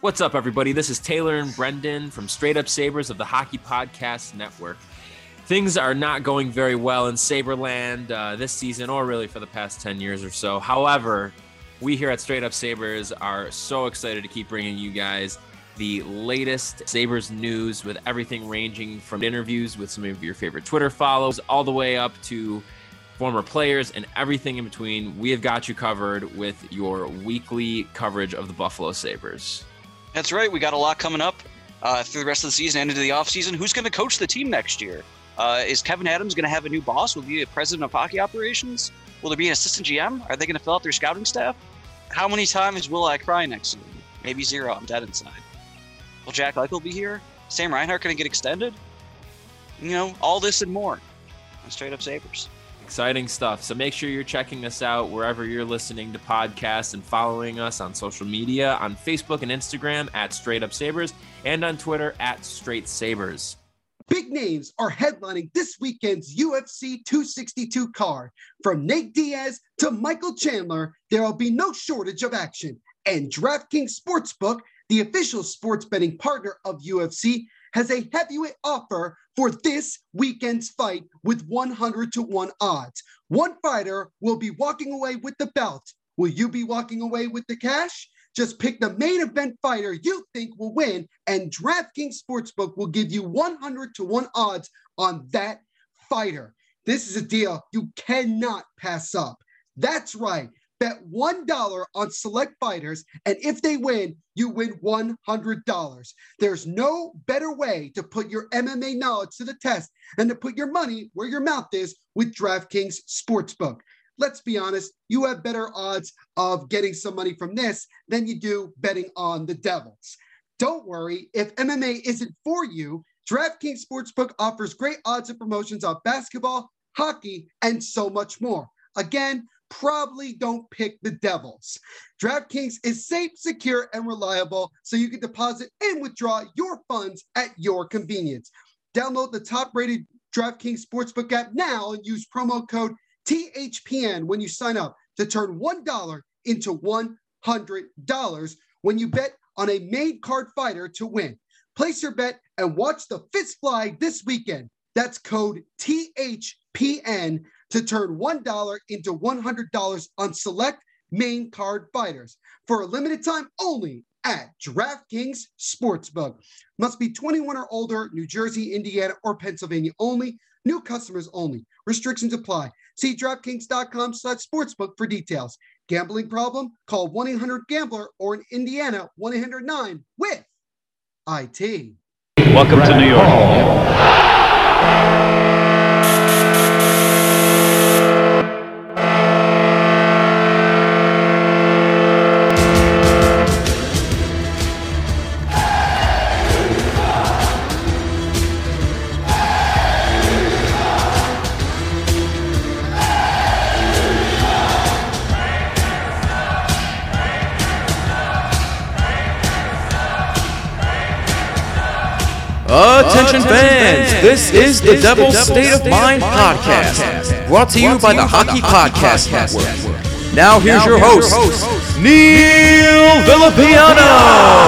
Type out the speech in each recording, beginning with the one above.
What's up, everybody? This is Taylor and Brendan from Straight Up Sabres of the Hockey Podcast Network. Things are not going very well in Saberland uh, this season, or really for the past 10 years or so. However, we here at Straight Up Sabres are so excited to keep bringing you guys the latest Sabres news with everything ranging from interviews with some of your favorite Twitter follows all the way up to former players and everything in between. We have got you covered with your weekly coverage of the Buffalo Sabres. That's right. We got a lot coming up uh, through the rest of the season and into the offseason. Who's going to coach the team next year? Uh, is Kevin Adams going to have a new boss? Will be a president of hockey operations? Will there be an assistant GM? Are they going to fill out their scouting staff? How many times will I cry next season? Maybe zero. I'm dead inside. Will Jack Eichel be here? Sam Reinhart going to get extended? You know, all this and more on Straight Up Sabres. Exciting stuff. So make sure you're checking us out wherever you're listening to podcasts and following us on social media on Facebook and Instagram at Straight Up Sabres and on Twitter at Straight Sabres. Big names are headlining this weekend's UFC 262 card. From Nate Diaz to Michael Chandler, there will be no shortage of action. And DraftKings Sportsbook, the official sports betting partner of UFC, has a heavyweight offer for this weekend's fight with 100 to 1 odds. One fighter will be walking away with the belt. Will you be walking away with the cash? Just pick the main event fighter you think will win, and DraftKings Sportsbook will give you 100 to 1 odds on that fighter. This is a deal you cannot pass up. That's right. Bet $1 on select fighters, and if they win, you win $100. There's no better way to put your MMA knowledge to the test than to put your money where your mouth is with DraftKings Sportsbook. Let's be honest, you have better odds of getting some money from this than you do betting on the Devils. Don't worry, if MMA isn't for you, DraftKings Sportsbook offers great odds and promotions on basketball, hockey, and so much more. Again, probably don't pick the Devils. DraftKings is safe, secure, and reliable, so you can deposit and withdraw your funds at your convenience. Download the top rated DraftKings Sportsbook app now and use promo code THPN when you sign up to turn $1 into $100 when you bet on a main card fighter to win. Place your bet and watch the fist fly this weekend. That's code THPN to turn $1 into $100 on select main card fighters for a limited time only at DraftKings Sportsbook. Must be 21 or older, New Jersey, Indiana, or Pennsylvania only. New customers only. Restrictions apply. See DraftKings.com slash sportsbook for details. Gambling problem? Call 1-800-GAMBLER or in Indiana, 1-800-9 with IT. Welcome to New York. Oh. This is the Devil's State of Mind podcast, brought to you by the Hockey Podcast Network. Now here's your host, Neil Villapiano.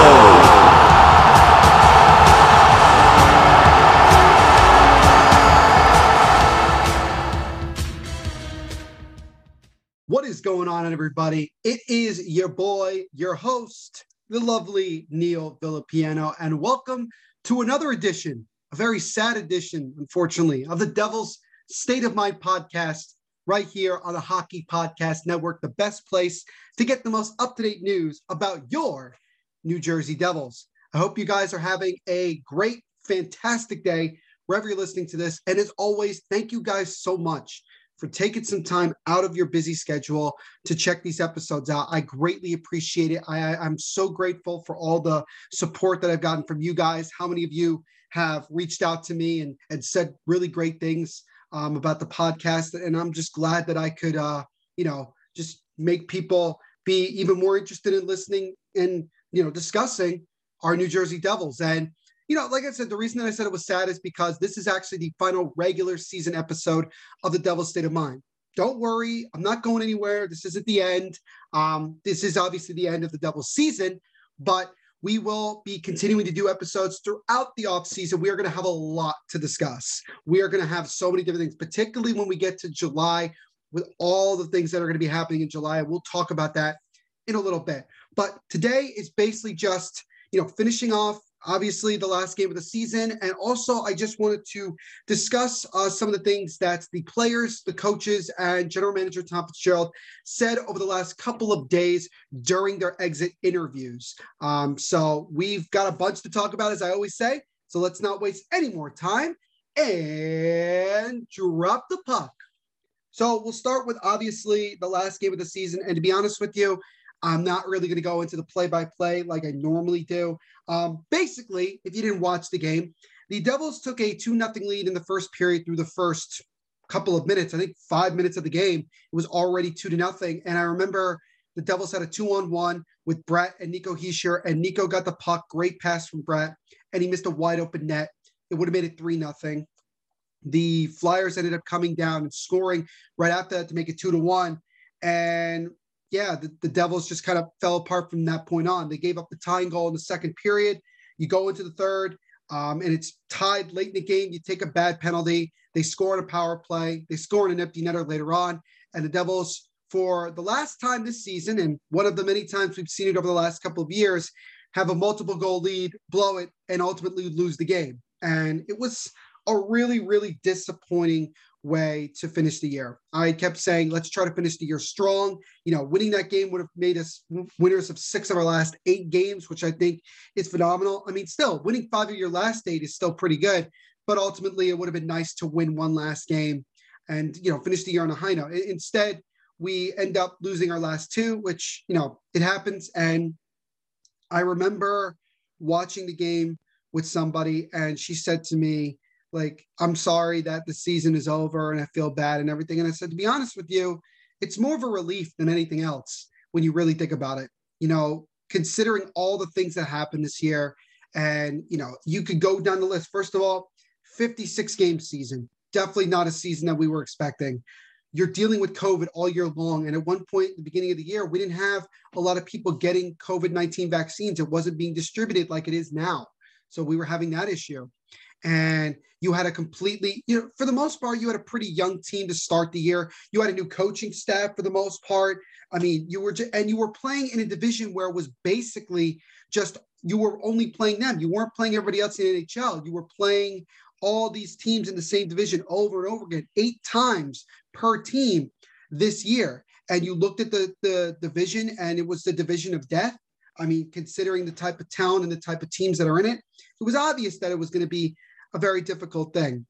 What is going on, everybody? It is your boy, your host, the lovely Neil Villapiano, and welcome to another edition, a very sad edition, unfortunately, of the Devil's State of Mind podcast right here on the Hockey Podcast Network, the best place to get the most up to date news about your New Jersey Devils. I hope you guys are having a great, fantastic day wherever you're listening to this. And as always, thank you guys so much for taking some time out of your busy schedule to check these episodes out. I greatly appreciate it. I, I'm so grateful for all the support that I've gotten from you guys. How many of you have reached out to me and, and said really great things um, about the podcast? And I'm just glad that I could, uh, you know, just make people be even more interested in listening and, you know, discussing our New Jersey Devils. And you know, like I said, the reason that I said it was sad is because this is actually the final regular season episode of the Devil's State of Mind. Don't worry, I'm not going anywhere. This isn't the end. Um, this is obviously the end of the Devil's season, but we will be continuing to do episodes throughout the off season. We are going to have a lot to discuss. We are going to have so many different things, particularly when we get to July with all the things that are going to be happening in July. We'll talk about that in a little bit. But today is basically just, you know, finishing off obviously the last game of the season. And also, I just wanted to discuss uh, some of the things that the players, the coaches, and general manager Tom Fitzgerald said over the last couple of days during their exit interviews. Um, so we've got a bunch to talk about, as I always say. So let's not waste any more time and drop the puck. So we'll start with obviously the last game of the season. And to be honest with you, I'm not really going to go into the play by play like I normally do. Um, basically, if you didn't watch the game, the Devils took a 2 0 lead in the first period through the first couple of minutes. I think five minutes of the game, it was already 2 to nothing. And I remember the Devils had a two on one with Bratt and Nico Hischier, and Nico got the puck. Great pass from Bratt, and he missed a wide open net. It would have made it 3 nothing. The Flyers ended up coming down and scoring right after that to make it 2 to 1. And yeah, the, the Devils just kind of fell apart from that point on. They gave up the tying goal in the second period. You go into the third, um, and it's tied late in the game. You take a bad penalty. They score on a power play. They score on an empty netter later on. And the Devils, for the last time this season, and one of the many times we've seen it over the last couple of years, have a multiple goal lead, blow it, and ultimately lose the game. And it was a really, really disappointing way to finish the year. I kept saying, let's try to finish the year strong. You know, winning that game would have made us winners of six of our last eight games, which I think is phenomenal. I mean, still, winning five of your last eight is still pretty good, but ultimately it would have been nice to win one last game and, you know, finish the year on a high note. Instead, we end up losing our last two, which, you know, it happens. And I remember watching the game with somebody, and she said to me, like i'm sorry that the season is over and i feel bad and everything. And i said to be honest with you it's more of a relief than anything else when you really think about it. You know considering all the things that happened this year and you know you could go down the list. First of all 56 game season definitely not a season that we were expecting. You're dealing with covid all year long. And at one point at the beginning of the year we didn't have a lot of people getting covid-19 vaccines. It wasn't being distributed like it is now. So we were having that issue and you had a completely, you know, for the most part, you had a pretty young team to start the year. You had a new coaching staff for the most part. I mean, you were, and you were playing in a division where it was basically just you were only playing them. You weren't playing everybody else in NHL. You were playing all these teams in the same division over and over again, eight times per team this year. And you looked at the the division, and it was the division of death. I mean, considering the type of talent and the type of teams that are in it, it was obvious that it was going to be a very difficult thing.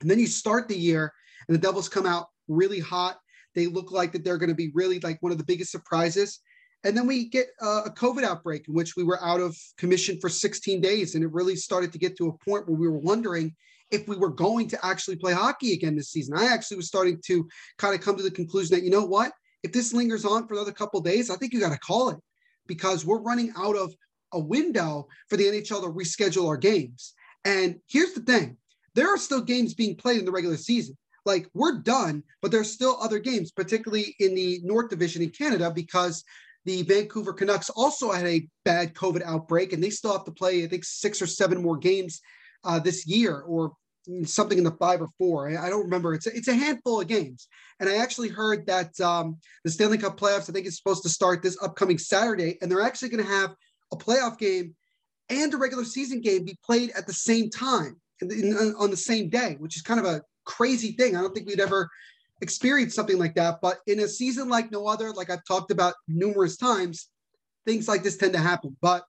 And then you start the year and the Devils come out really hot. They look like that they're going to be really like one of the biggest surprises. And then we get uh, a COVID outbreak in which we were out of commission for 16 days. And it really started to get to a point where we were wondering if we were going to actually play hockey again this season. I actually was starting to kind of come to the conclusion that, you know what? If this lingers on for another couple days, I think you got to call it because we're running out of a window for the NHL to reschedule our games. And here's the thing there are still games being played in the regular season. Like we're done, but there's still other games, particularly in the North Division in Canada, because the Vancouver Canucks also had a bad COVID outbreak and they still have to play, I think, six or seven more games uh, this year or something in the five or four. I, don't remember. It's a, it's a handful of games. And I actually heard that um, the Stanley Cup playoffs, I think, is supposed to start this upcoming Saturday, and they're actually going to have a playoff game and a regular season game be played at the same time in, on the same day, which is kind of a crazy thing. I don't think we'd ever experienced something like that. But in a season like no other, like I've talked about numerous times, things like this tend to happen. But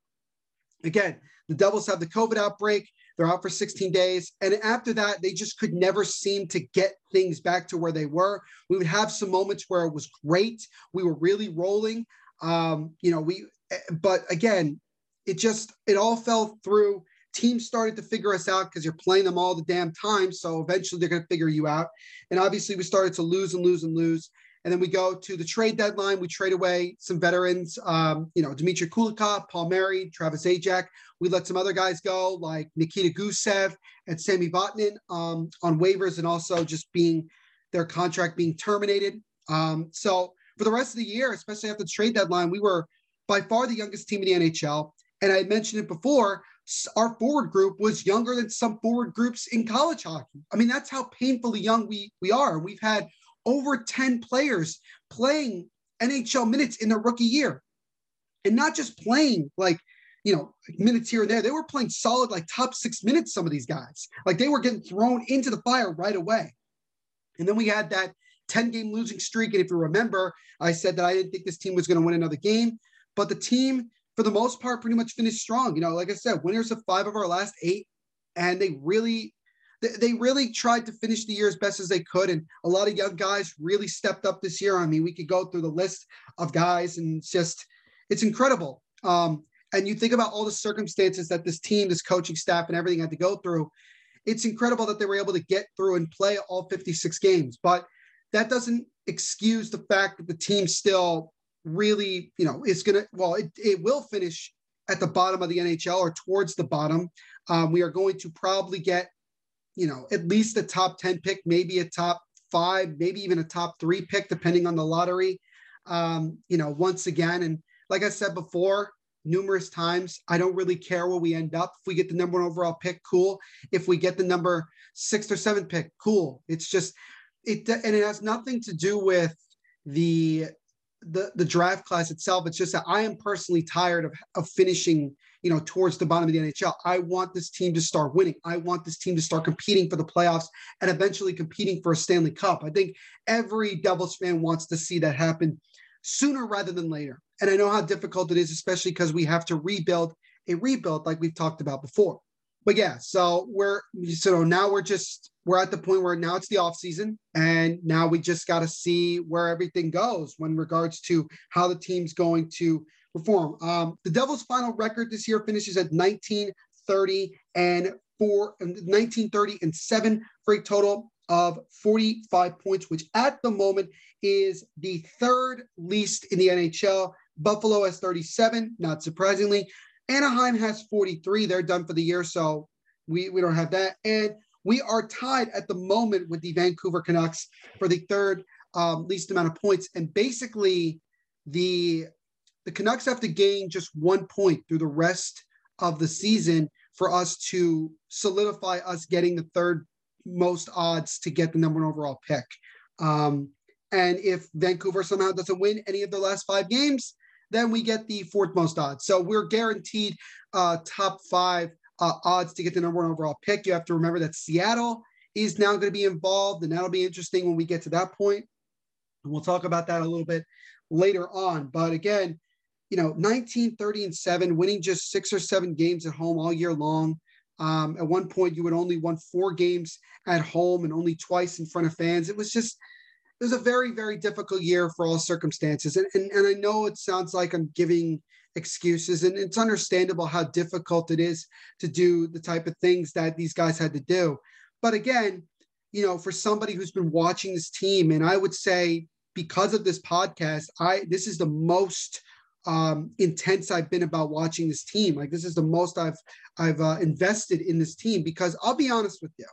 again, the Devils have the COVID outbreak. They're out for 16 days. And after that, they just could never seem to get things back to where they were. We would have some moments where it was great. We were really rolling. Um, you know, we, eh, but again, it just it all fell through. Teams started to figure us out because you're playing them all the damn time. So eventually they're going to figure you out. And obviously we started to lose and lose and lose. And then we go to the trade deadline. We trade away some veterans, um, you know, Dmitry Kulikov, Palmieri, Travis Zajac. We let some other guys go like Nikita Gusev and Sami Vatanen um, on waivers and also just being their contract being terminated. Um, so for the rest of the year, especially after the trade deadline, we were by far the youngest team in the NHL And I mentioned it before, our forward group was younger than some forward groups in college hockey. I mean, that's how painfully young we we are. We've had over 10 players playing NHL minutes in their rookie year. And not just playing like, you know, minutes here and there. They were playing solid, like top six minutes, some of these guys. Like they were getting thrown into the fire right away. And then we had that 10 game losing streak. And if you remember, I said that I didn't think this team was going to win another game, but the team, for the most part, pretty much finished strong. You know, like I said, winners of five of our last eight. And they really they really tried to finish the year as best as they could. And a lot of young guys really stepped up this year. I mean, we could go through the list of guys and it's just, it's incredible. Um, and you think about all the circumstances that this team, this coaching staff, and everything had to go through. It's incredible that they were able to get through and play all 56 games. But that doesn't excuse the fact that the team still really, you know, is going to, well, it, it will finish at the bottom of the NHL or towards the bottom. Um, we are going to probably get you know, at least a top 10 pick, maybe a top five, maybe even a top three pick, depending on the lottery. Um, you know, once again, and like I said before, numerous times, I don't really care where we end up. If we get the number one overall pick, cool. If we get the number six or seven pick, cool. It's just it, and it has nothing to do with the the the draft class itself. It's just that I am personally tired of of finishing you know, towards the bottom of the NHL. I want this team to start winning. I want this team to start competing for the playoffs and eventually competing for a Stanley Cup. I think every Devils fan wants to see that happen sooner rather than later. And I know how difficult it is, especially because we have to rebuild a rebuild like we've talked about before. But yeah, so we're so now we're just we're at the point where now it's the off season and now we just got to see where everything goes when regards to how the team's going to perform. Um, the Devils' final record this year finishes at 1930 and four, 1930 and seven for a total of 45 points, which at the moment is the third least in the NHL. Buffalo has 37, not surprisingly. Anaheim has 43. They're done for the year, so we, we don't have that. And we are tied at the moment with the Vancouver Canucks for the third um, least amount of points. And basically, the the Canucks have to gain just one point through the rest of the season for us to solidify us getting the third most odds to get the number one overall pick. Um, and if Vancouver somehow doesn't win any of the last five games, then we get the fourth most odds. So we're guaranteed uh, top five uh, odds to get the number one overall pick. You have to remember that Seattle is now going to be involved, and that'll be interesting when we get to that point. And we'll talk about that a little bit later on. But again, you know, 19, 30, and seven, winning just six or seven games at home all year long. Um, at one point, you had only won four games at home and only twice in front of fans. It was just, it was a very, very difficult year for all circumstances. And, and, and I know it sounds like I'm giving excuses, and it's understandable how difficult it is to do the type of things that these guys had to do. But again, you know, for somebody who's been watching this team, and I would say because of this podcast, I this is the most um, intense I've been about watching this team. Like this is the most I've I've uh, invested in this team because I'll be honest with you,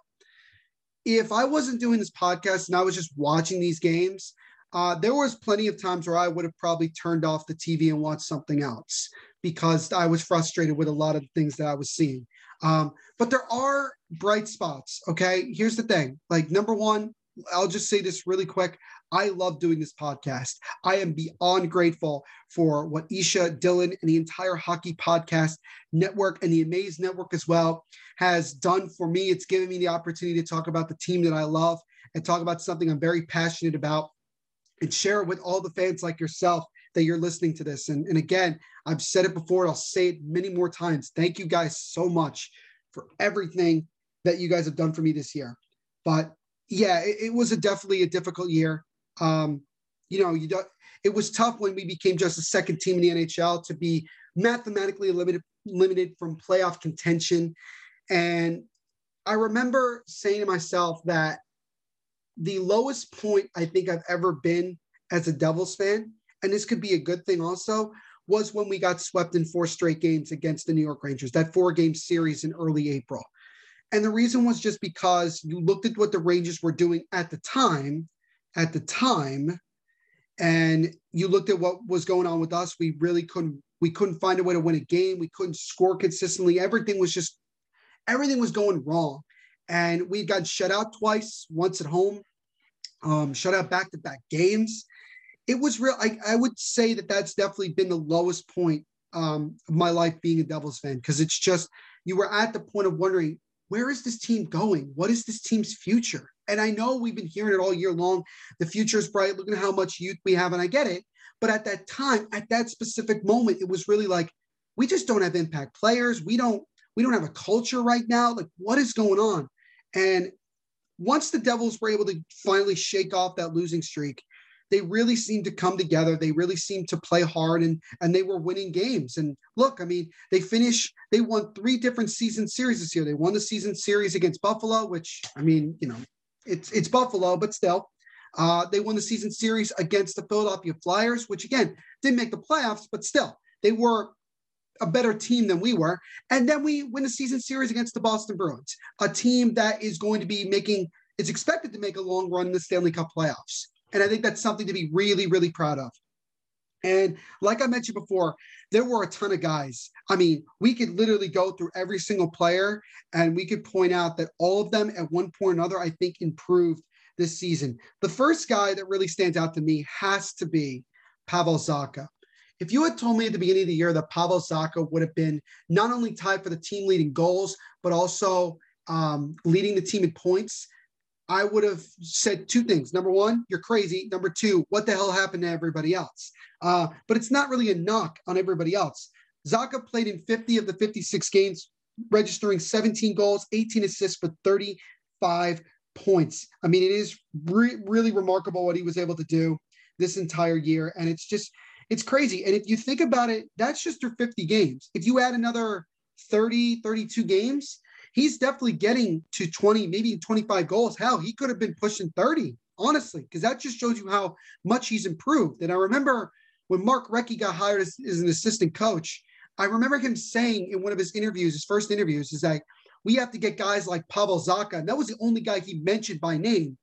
if I wasn't doing this podcast and I was just watching these games, uh, there was plenty of times where I would have probably turned off the TV and watched something else because I was frustrated with a lot of things that I was seeing. Um, but there are bright spots. Okay, here's the thing. Like number one, I'll just say this really quick. I love doing this podcast. I am beyond grateful for what Isha, Dylan, and the entire hockey podcast network and the Amaze network as well has done for me. It's given me the opportunity to talk about the team that I love and talk about something I'm very passionate about and share it with all the fans like yourself that you're listening to this. And, and again, I've said it before, I'll say it many more times. Thank you guys so much for everything that you guys have done for me this year. But yeah, it, it was a definitely a difficult year. Um, you know, you don't. It was tough when we became just the second team in the NHL to be mathematically limited limited from playoff contention. And I remember saying to myself that the lowest point I think I've ever been as a Devils fan, and this could be a good thing also, was when we got swept in four straight games against the New York Rangers, that four game series in early April. And the reason was just because you looked at what the Rangers were doing at the time at the time and you looked at what was going on with us we really couldn't We couldn't find a way to win a game. We couldn't score consistently. Everything was just, everything was going wrong. And we got shut out twice, once at home, um, shut out back to back games. It was real. I, I would say that that's definitely been the lowest point um, of my life being a Devils fan because it's just, you were at the point of wondering, where is this team going? What is this team's future? And I know we've been hearing it all year long. The future is bright. Look at how much youth we have. And I get it. But at that time, at that specific moment, it was really like, we just don't have impact players. We don't, we don't have a culture right now. Like, what is going on? And once the Devils were able to finally shake off that losing streak, they really seemed to come together. They really seemed to play hard and and they were winning games. And look, I mean, they finished, they won three different season series this year. They won the season series against Buffalo, which I mean, you know, it's it's Buffalo, but still. Uh, they won the season series against the Philadelphia Flyers, which again didn't make the playoffs, but still they were a better team than we were. And then we win the season series against the Boston Bruins, a team that is going to be making, is expected to make a long run in the Stanley Cup playoffs. And I think that's something to be really, really proud of. And like I mentioned before, there were a ton of guys. I mean, we could literally go through every single player and we could point out that all of them at one point or another, I think, improved this season. The first guy that really stands out to me has to be Pavel Zacha. If you had told me at the beginning of the year that Pavel Zacha would have been not only tied for the team leading goals, but also um, leading the team in points, I would have said two things. Number one, you're crazy. Number two, what the hell happened to everybody else? Uh, but it's not really a knock on everybody else. Zacha played in 50 of the 56 games, registering 17 goals, 18 assists for 35 points. I mean, it is re- really remarkable what he was able to do this entire year. And it's just, it's crazy. And if you think about it, that's just through 50 games. If you add another 30, 32 games, he's definitely getting to 20, maybe 25 goals. Hell, he could have been pushing 30, honestly, because that just shows you how much he's improved. And I remember when Mark Recchi got hired as, as an assistant coach, I remember him saying in one of his interviews, his first interviews, is that we have to get guys like Pavel Zacha. And that was the only guy he mentioned by name.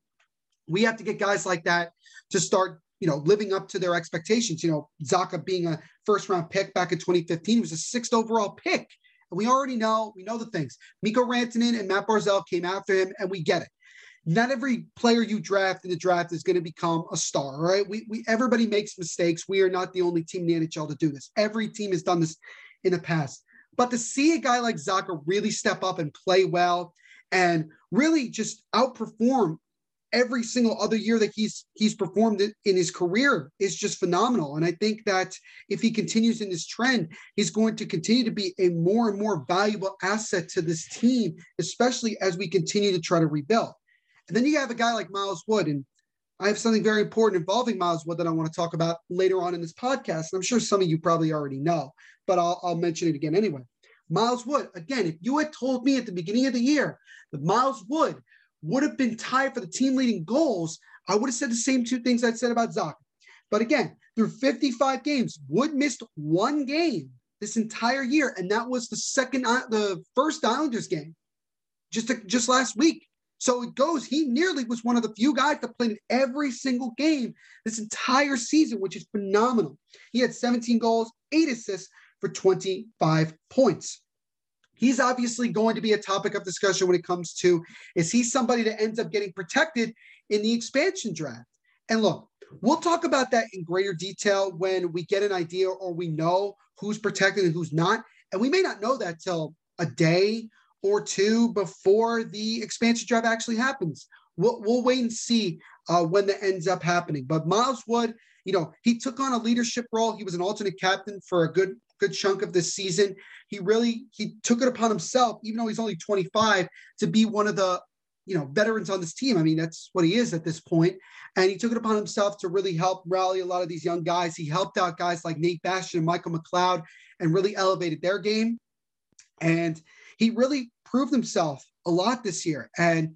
We have to get guys like that to start, you know, living up to their expectations. You know, Zacha being a first round pick back in 2015 was a sixth overall pick. And we already know, we know the things. Mikko Rantanen and Matt Barzal came after him, and we get it. Not every player you draft in the draft is going to become a star, right? We, we everybody makes mistakes. We are not the only team in the NHL to do this. Every team has done this in the past. But to see a guy like Zacha really step up and play well and really just outperform every single other year that he's he's performed in his career is just phenomenal. And I think that if he continues in this trend, he's going to continue to be a more and more valuable asset to this team, especially as we continue to try to rebuild. And then you have a guy like Miles Wood, and I have something very important involving Miles Wood that I want to talk about later on in this podcast. And I'm sure some of you probably already know, but I'll, I'll mention it again anyway. Miles Wood, again, if you had told me at the beginning of the year that Miles Wood would have been tied for the team leading goals, I would have said the same two things I said about Zacha. But again, through 55 games, Wood missed one game this entire year, and that was the second, uh, the first Islanders game, just just last week. So it goes. He nearly was one of the few guys that played in every single game this entire season, which is phenomenal. He had 17 goals, eight assists for 25 points he's obviously going to be a topic of discussion when it comes to is he somebody that ends up getting protected in the expansion draft? And look, we'll talk about that in greater detail when we get an idea or we know who's protected and who's not. And we may not know that till a day or two before the expansion draft actually happens. We'll, we'll wait and see uh, when that ends up happening. But Miles Wood, you know, he took on a leadership role. He was an alternate captain for a good good chunk of this season. He really he took it upon himself, even though he's only 25, to be one of the you know veterans on this team. I mean, that's what he is at this point. And he took it upon himself to really help rally a lot of these young guys. He helped out guys like Nate Bastian and Michael McLeod and really elevated their game. And he really proved himself a lot this year. And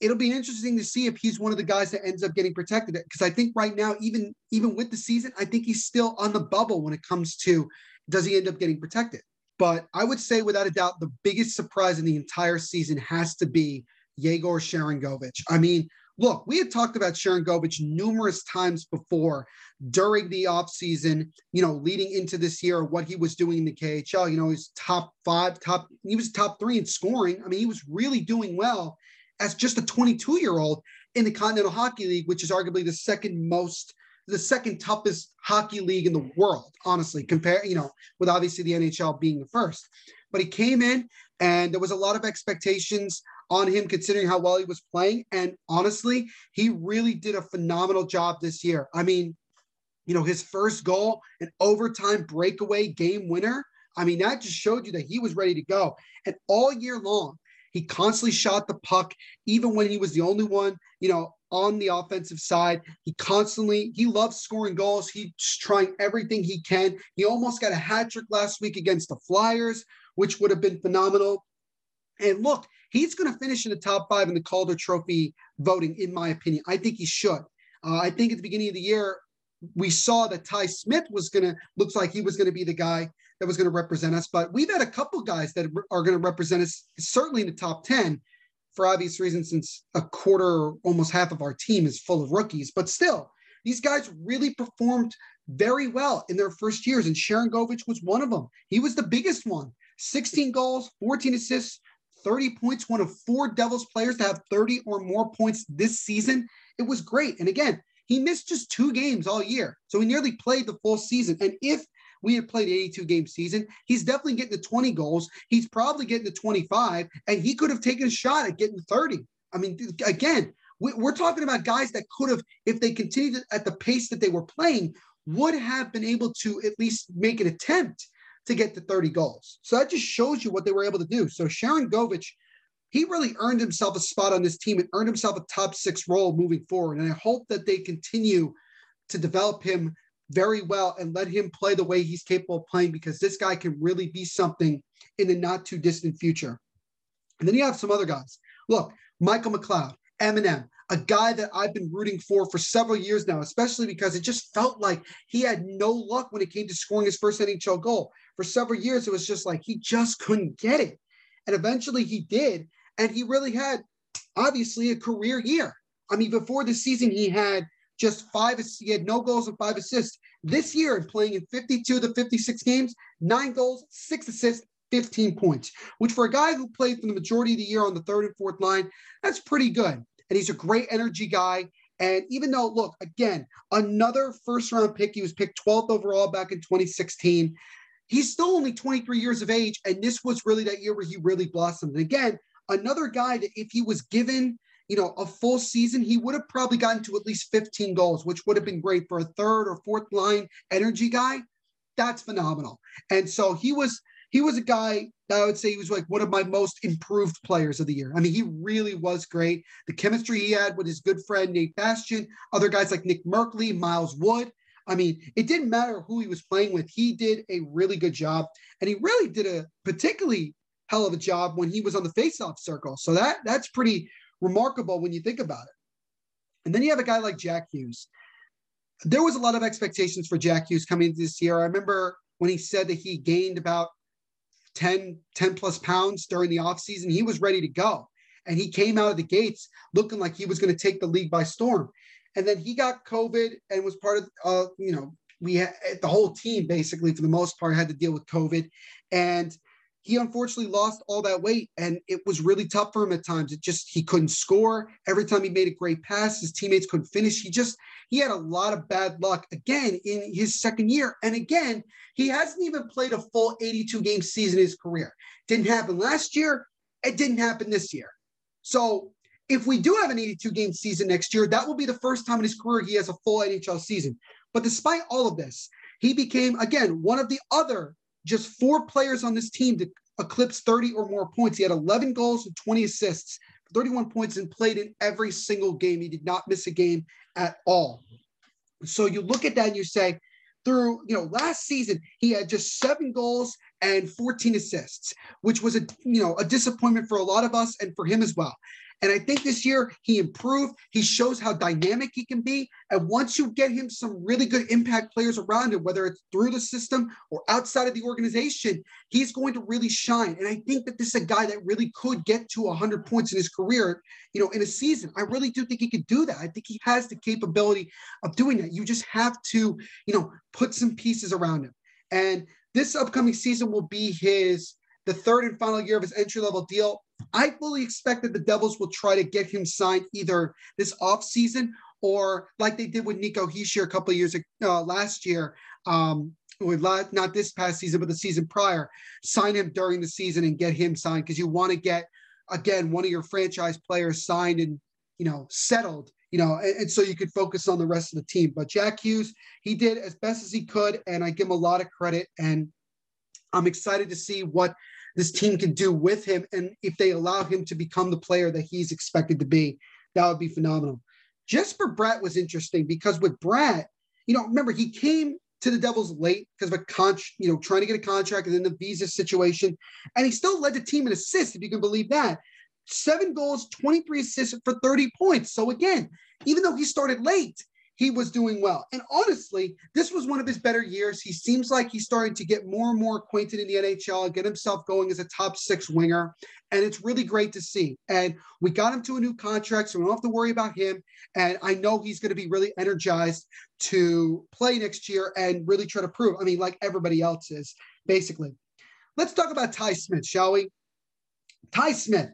it'll be interesting to see if he's one of the guys that ends up getting protected. Because I think right now, even even with the season, I think he's still on the bubble when it comes to does he end up getting protected? But I would say, without a doubt, the biggest surprise in the entire season has to be Yegor Sharangovich. I mean, look, we had talked about Sharangovich numerous times before during the offseason, you know, leading into this year, what he was doing in the KHL. You know, he's top five, top, he was top three in scoring. I mean, he was really doing well as just a 22 year old in the Continental Hockey League, which is arguably the second most, the second toughest hockey league in the world, honestly, compare, you know, with obviously the NHL being the first. But he came in and there was a lot of expectations on him considering how well he was playing. And honestly, he really did a phenomenal job this year. I mean, you know, his first goal, an overtime breakaway game winner. I mean, that just showed you that he was ready to go. And all year long, he constantly shot the puck, even when he was the only one, you know, on the offensive side. He constantly, he loves scoring goals. He's trying everything he can. He almost got a hat trick last week against the Flyers, which would have been phenomenal. And look, he's going to finish in the top five in the Calder Trophy voting, in my opinion. I think he should. Uh, I think at the beginning of the year, we saw that Ty Smith was going to, looks like he was going to be the guy that was going to represent us. But we've had a couple guys that are going to represent us, certainly in the top 10 for obvious reasons, since a quarter, almost half of our team is full of rookies. But still, these guys really performed very well in their first years. And Sharangovich was one of them. He was the biggest one 16 goals, 14 assists, 30 points, one of four Devils players to have 30 or more points this season. It was great. And again, he missed just two games all year. So he nearly played the full season. And if we had played 82 game season, he's definitely getting to 20 goals. He's probably getting to 25, and he could have taken a shot at getting 30. I mean, again, we're talking about guys that could have, if they continued at the pace that they were playing, would have been able to at least make an attempt to get to 30 goals. So that just shows you what they were able to do. So Sharangovich, he really earned himself a spot on this team and earned himself a top six role moving forward. And I hope that they continue to develop him very well and let him play the way he's capable of playing because this guy can really be something in the not too distant future. And then you have some other guys. Look, Michael McLeod, Eminem, a guy that I've been rooting for for several years now, especially because it just felt like he had no luck when it came to scoring his first NHL goal. For several years, it was just like he just couldn't get it. And eventually he did. And he really had, obviously, a career year. I mean, before the season, he had just five, he had no goals and five assists. This year, in playing in 52 to 56 games, nine goals, six assists, 15 points, which for a guy who played for the majority of the year on the third and fourth line, that's pretty good. And he's a great energy guy. And even though, look, again, another first round pick, he was picked 12th overall back in 2016. He's still only 23 years of age. And this was really that year where he really blossomed. And again, another guy that if he was given you know, a full season, he would have probably gotten to at least 15 goals, which would have been great for a third or fourth line energy guy. That's phenomenal. And so he was he was a guy that I would say he was like one of my most improved players of the year. I mean, he really was great. The chemistry he had with his good friend Nate Bastian, other guys like Nick Merkley, Miles Wood. I mean, it didn't matter who he was playing with. He did a really good job, and he really did a particularly hell of a job when he was on the faceoff circle. So that that's pretty remarkable when you think about it. And then you have a guy like Jack Hughes. There was a lot of expectations for Jack Hughes coming into this year. I remember when he said that he gained about 10, 10 plus pounds during the offseason, he was ready to go. And he came out of the gates looking like he was going to take the league by storm. And then he got COVID and was part of, uh, you know, we had the whole team basically for the most part had to deal with COVID. And he unfortunately lost all that weight and it was really tough for him at times. It just, he couldn't score. Every time he made a great pass, his teammates couldn't finish. He just, he had a lot of bad luck again in his second year. And again, he hasn't even played a full 82 game season in his career. Didn't happen last year. It didn't happen this year. So if we do have an 82 game season next year, that will be the first time in his career he has a full NHL season. But despite all of this, he became, again, one of the other just four players on this team to eclipse 30 or more points. He had 11 goals and 20 assists, 31 points, and played in every single game. He did not miss a game at all. So you look at that and you say, through you know last season he had just seven goals and 14 assists, which was a you know a disappointment for a lot of us and for him as well. And I think this year he improved. He shows how dynamic he can be. And once you get him some really good impact players around him, whether it's through the system or outside of the organization, he's going to really shine. And I think that this is a guy that really could get to 100 points in his career, you know, in a season. I really do think he could do that. I think he has the capability of doing that. You just have to, you know, put some pieces around him. And this upcoming season will be his the third and final year of his entry level deal. I fully expect that the Devils will try to get him signed either this offseason or like they did with Nico Hischier a couple years uh, last year, um, with not this past season, but the season prior, sign him during the season and get him signed because you want to get again one of your franchise players signed and you know settled you know, and, and, so you could focus on the rest of the team. But Jack Hughes, he did as best as he could, and I give him a lot of credit. And I'm excited to see what this team can do with him. And if they allow him to become the player that he's expected to be, that would be phenomenal. Jesper Bratt was interesting because with Bratt, you know, remember he came to the Devils late because of a con, you know, trying to get a contract and then the visa situation, and he still led the team in assists, if you can believe that. Seven goals, 23 assists for 30 points. So again, even though he started late, he was doing well. And honestly, this was one of his better years. He seems like he's starting to get more and more acquainted in the NHL, and get himself going as a top six winger. And it's really great to see. And we got him to a new contract, so we don't have to worry about him. And I know he's going to be really energized to play next year and really try to prove. I mean, like everybody else is, basically. Let's talk about Ty Smith, shall we? Ty Smith.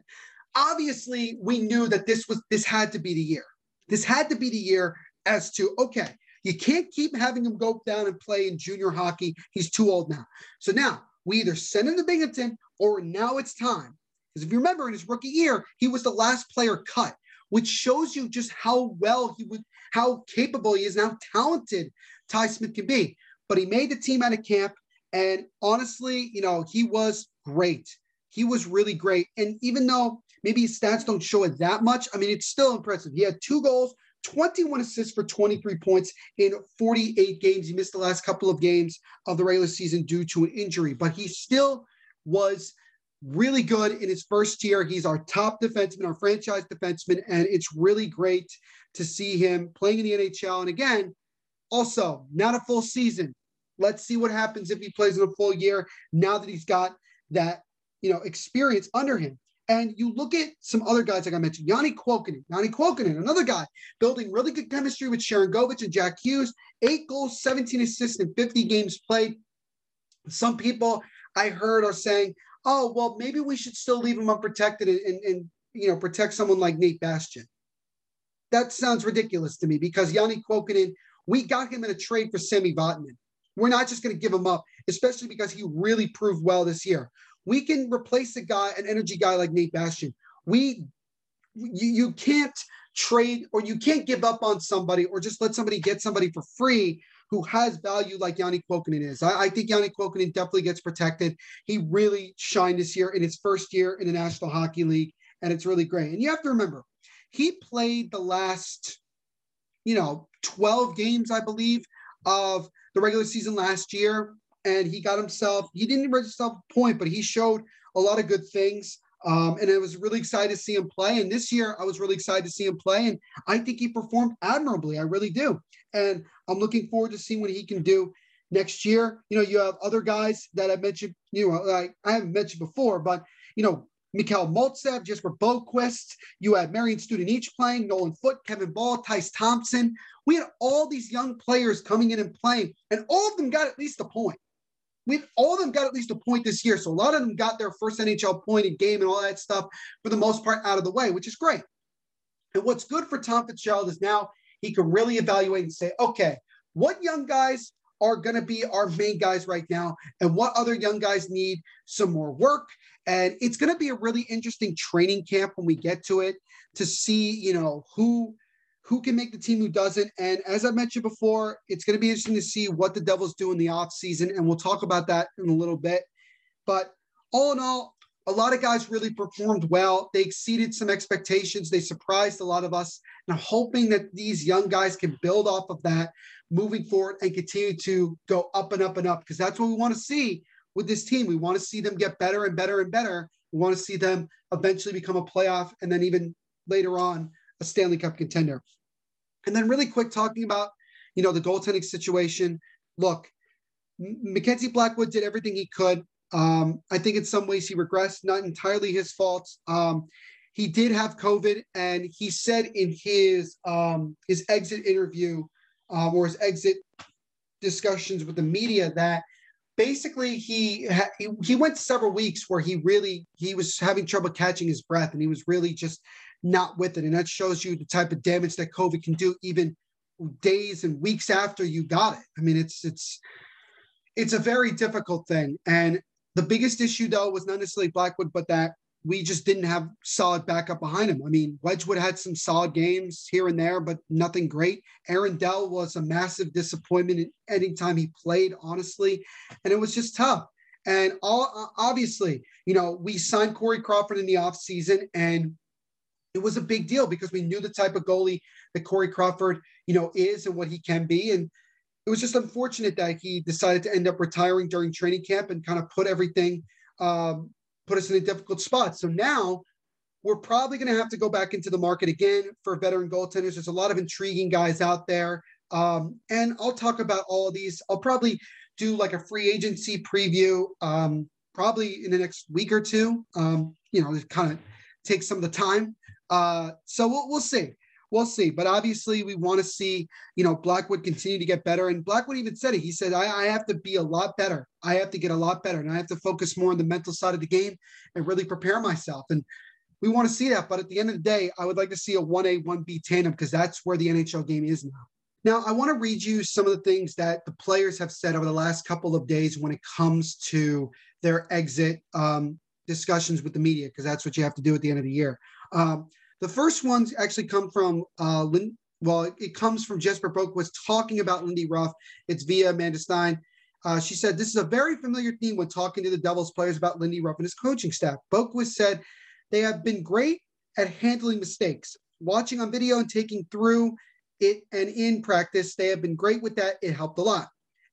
Obviously, we knew that this was this had to be the year. This had to be the year as to, okay, you can't keep having him go down and play in junior hockey. He's too old now. So now we either send him to Binghamton or now it's time. Because if you remember in his rookie year, he was the last player cut, which shows you just how well he would, how capable he is and how talented Ty Smith can be. But he made the team out of camp. And honestly, you know, he was great. He was really great. And even though maybe his stats don't show it that much, I mean, it's still impressive. He had two goals, 21 assists for 23 points in 48 games. He missed the last couple of games of the regular season due to an injury, but he still was really good in his first year. He's our top defenseman, our franchise defenseman, and it's really great to see him playing in the NHL. And again, also not a full season. Let's see what happens if he plays in a full year now that he's got that you know experience under him. And you look at some other guys, like I mentioned, Janne Kuokkanen. Janne Kuokkanen, another guy building really good chemistry with Sharangovich and Jack Hughes. Eight goals, 17 assists in 50 games played. Some people I heard are saying, oh, well, maybe we should still leave him unprotected and, and, and you know, protect someone like Nate Bastian. That sounds ridiculous to me because Janne Kuokkanen, we got him in a trade for Sami Vatanen. We're not just going to give him up, especially because he really proved well this year. We can replace a guy, an energy guy like Nate Bastian. We, you, you can't trade or you can't give up on somebody or just let somebody get somebody for free who has value like Janne Kuokkanen is. I, I think Janne Kuokkanen definitely gets protected. He really shined this year in his first year in the National Hockey League, and it's really great. And you have to remember, he played the last, you know, 12 games, I believe, of the regular season last year and he got himself, he didn't register a point, but he showed a lot of good things. Um, and I was really excited to see him play. And this year, I was really excited to see him play. And I think he performed admirably. I really do. And I'm looking forward to seeing what he can do next year. You know, you have other guys that I mentioned, you know, like I haven't mentioned before, but, you know, Mikhail Maltsev, Jesper Boqvist. You had Marian Studenic playing, Nolan Foote, Kevin Bahl, Tyce Thompson. We had all these young players coming in and playing, and all of them got at least a point we've all of them got at least a point this year. So a lot of them got their first NHL point in game and all that stuff for the most part out of the way, which is great. And what's good for Tom Fitzgerald is now he can really evaluate and say, okay, what young guys are going to be our main guys right now, and what other young guys need some more work. And it's going to be a really interesting training camp when we get to it to see, you know, who who can make the team, who doesn't. And as I mentioned before, it's going to be interesting to see what the Devils do in the offseason. And we'll talk about that in a little bit. But all in all, a lot of guys really performed well. They exceeded some expectations. They surprised a lot of us. And I'm hoping that these young guys can build off of that moving forward and continue to go up and up and up because that's what we want to see with this team. We want to see them get better and better and better. We want to see them eventually become a playoff and then even later on a Stanley Cup contender. And then really quick talking about, you know, the goaltending situation. Look, Mackenzie Blackwood did everything he could. Um, I think in some ways he regressed, not entirely his fault. Um, he did have COVID, and he said in his um, his exit interview um, or his exit discussions with the media that basically he, ha- he he went several weeks where he really he was having trouble catching his breath, and he was really just not with it, and that shows you the type of damage that COVID can do, even days and weeks after you got it. I mean, it's it's it's a very difficult thing, and the biggest issue though was not necessarily Blackwood, but that we just didn't have solid backup behind him. I mean, Wedgewood had some solid games here and there, but nothing great. Aaron Dell was a massive disappointment in anytime he played, honestly, and it was just tough. And all obviously, you know, we signed Corey Crawford in the offseason, and it was a big deal because we knew the type of goalie that Corey Crawford, you know, is and what he can be. And it was just unfortunate that he decided to end up retiring during training camp and kind of put everything um, put us in a difficult spot. So now we're probably going to have to go back into the market again for veteran goaltenders. There's a lot of intriguing guys out there. Um, and I'll talk about all of these. I'll probably do like a free agency preview um, probably in the next week or two. Um, you know, it kind of takes some of the time. Uh, so we'll, we'll see we'll see. But obviously, we want to see, you know, Blackwood continue to get better. And Blackwood even said it. He said, I, I, have to be a lot better. I have to get a lot better. And I have to focus more on the mental side of the game and really prepare myself. And we want to see that. But at the end of the day, I would like to see a 1A, 1B tandem because that's where the NHL game is now. Now, I want to read you some of the things that the players have said over the last couple of days when it comes to their exit um, discussions with the media, because that's what you have to do at the end of the year. Um, the first ones actually come from uh, well, it comes from Jesper was talking about Lindy Ruff. It's via Amanda Stein. Uh, she said, This is a very familiar theme when talking to the Devils players about Lindy Ruff and his coaching staff. Boqvist said, They have been great at handling mistakes, watching on video and taking through it and in practice. They have been great with that. It helped a lot.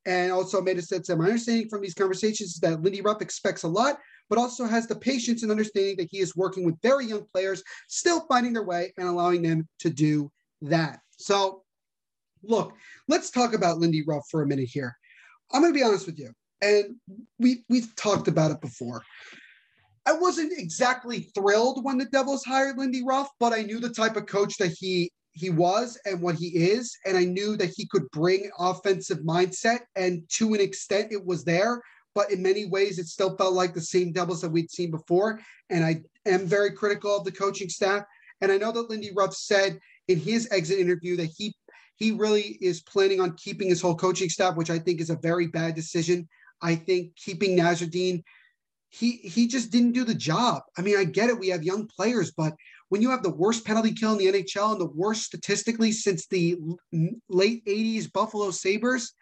And also, Amanda said, so my understanding from these conversations is that Lindy Ruff expects a lot but also has the patience and understanding that he is working with very young players, still finding their way and allowing them to do that. So, look, let's talk about Lindy Ruff for a minute here. I'm going to be honest with you, and we we've talked about it before. I wasn't exactly thrilled when the Devils hired Lindy Ruff, but I knew the type of coach that he he was and what he is, and I knew that he could bring offensive mindset, and to an extent, it was there but in many ways it still felt like the same Devils that we'd seen before. And I am very critical of the coaching staff. And I know that Lindy Ruff said in his exit interview that he he really is planning on keeping his whole coaching staff, which I think is a very bad decision. I think keeping Nasreddine, he he just didn't do the job. I mean, I get it. We have young players, but when you have the worst penalty kill in the NHL and the worst statistically since the late 80s Buffalo Sabres,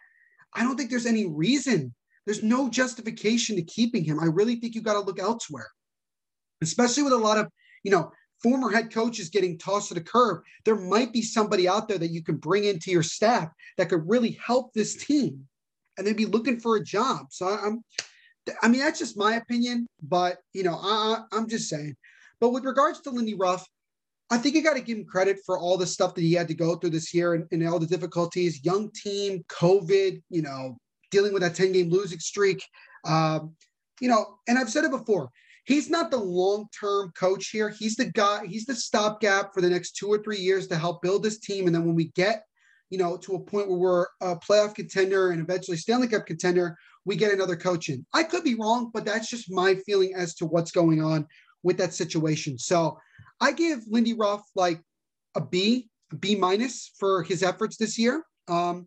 I don't think there's any reason there's no justification to keeping him. I really think you got to look elsewhere, especially with a lot of, you know, former head coaches getting tossed to the curb. There might be somebody out there that you can bring into your staff that could really help this team and they'd be looking for a job. So I'm, I mean, that's just my opinion, but you know, I, I'm just saying. But with regards to Lindy Ruff, I think you got to give him credit for all the stuff that he had to go through this year and, and all the difficulties, young team, COVID, you know, dealing with that 10 game losing streak. Um, you know, and I've said it before, he's not the long term coach here. He's the guy, he's the stopgap for the next two or three years to help build this team. And then when we get, you know, to a point where we're a playoff contender and eventually Stanley Cup contender, we get another coach in. I could be wrong, but that's just my feeling as to what's going on with that situation. So I give Lindy Ruff like a B, a B minus for his efforts this year. Um,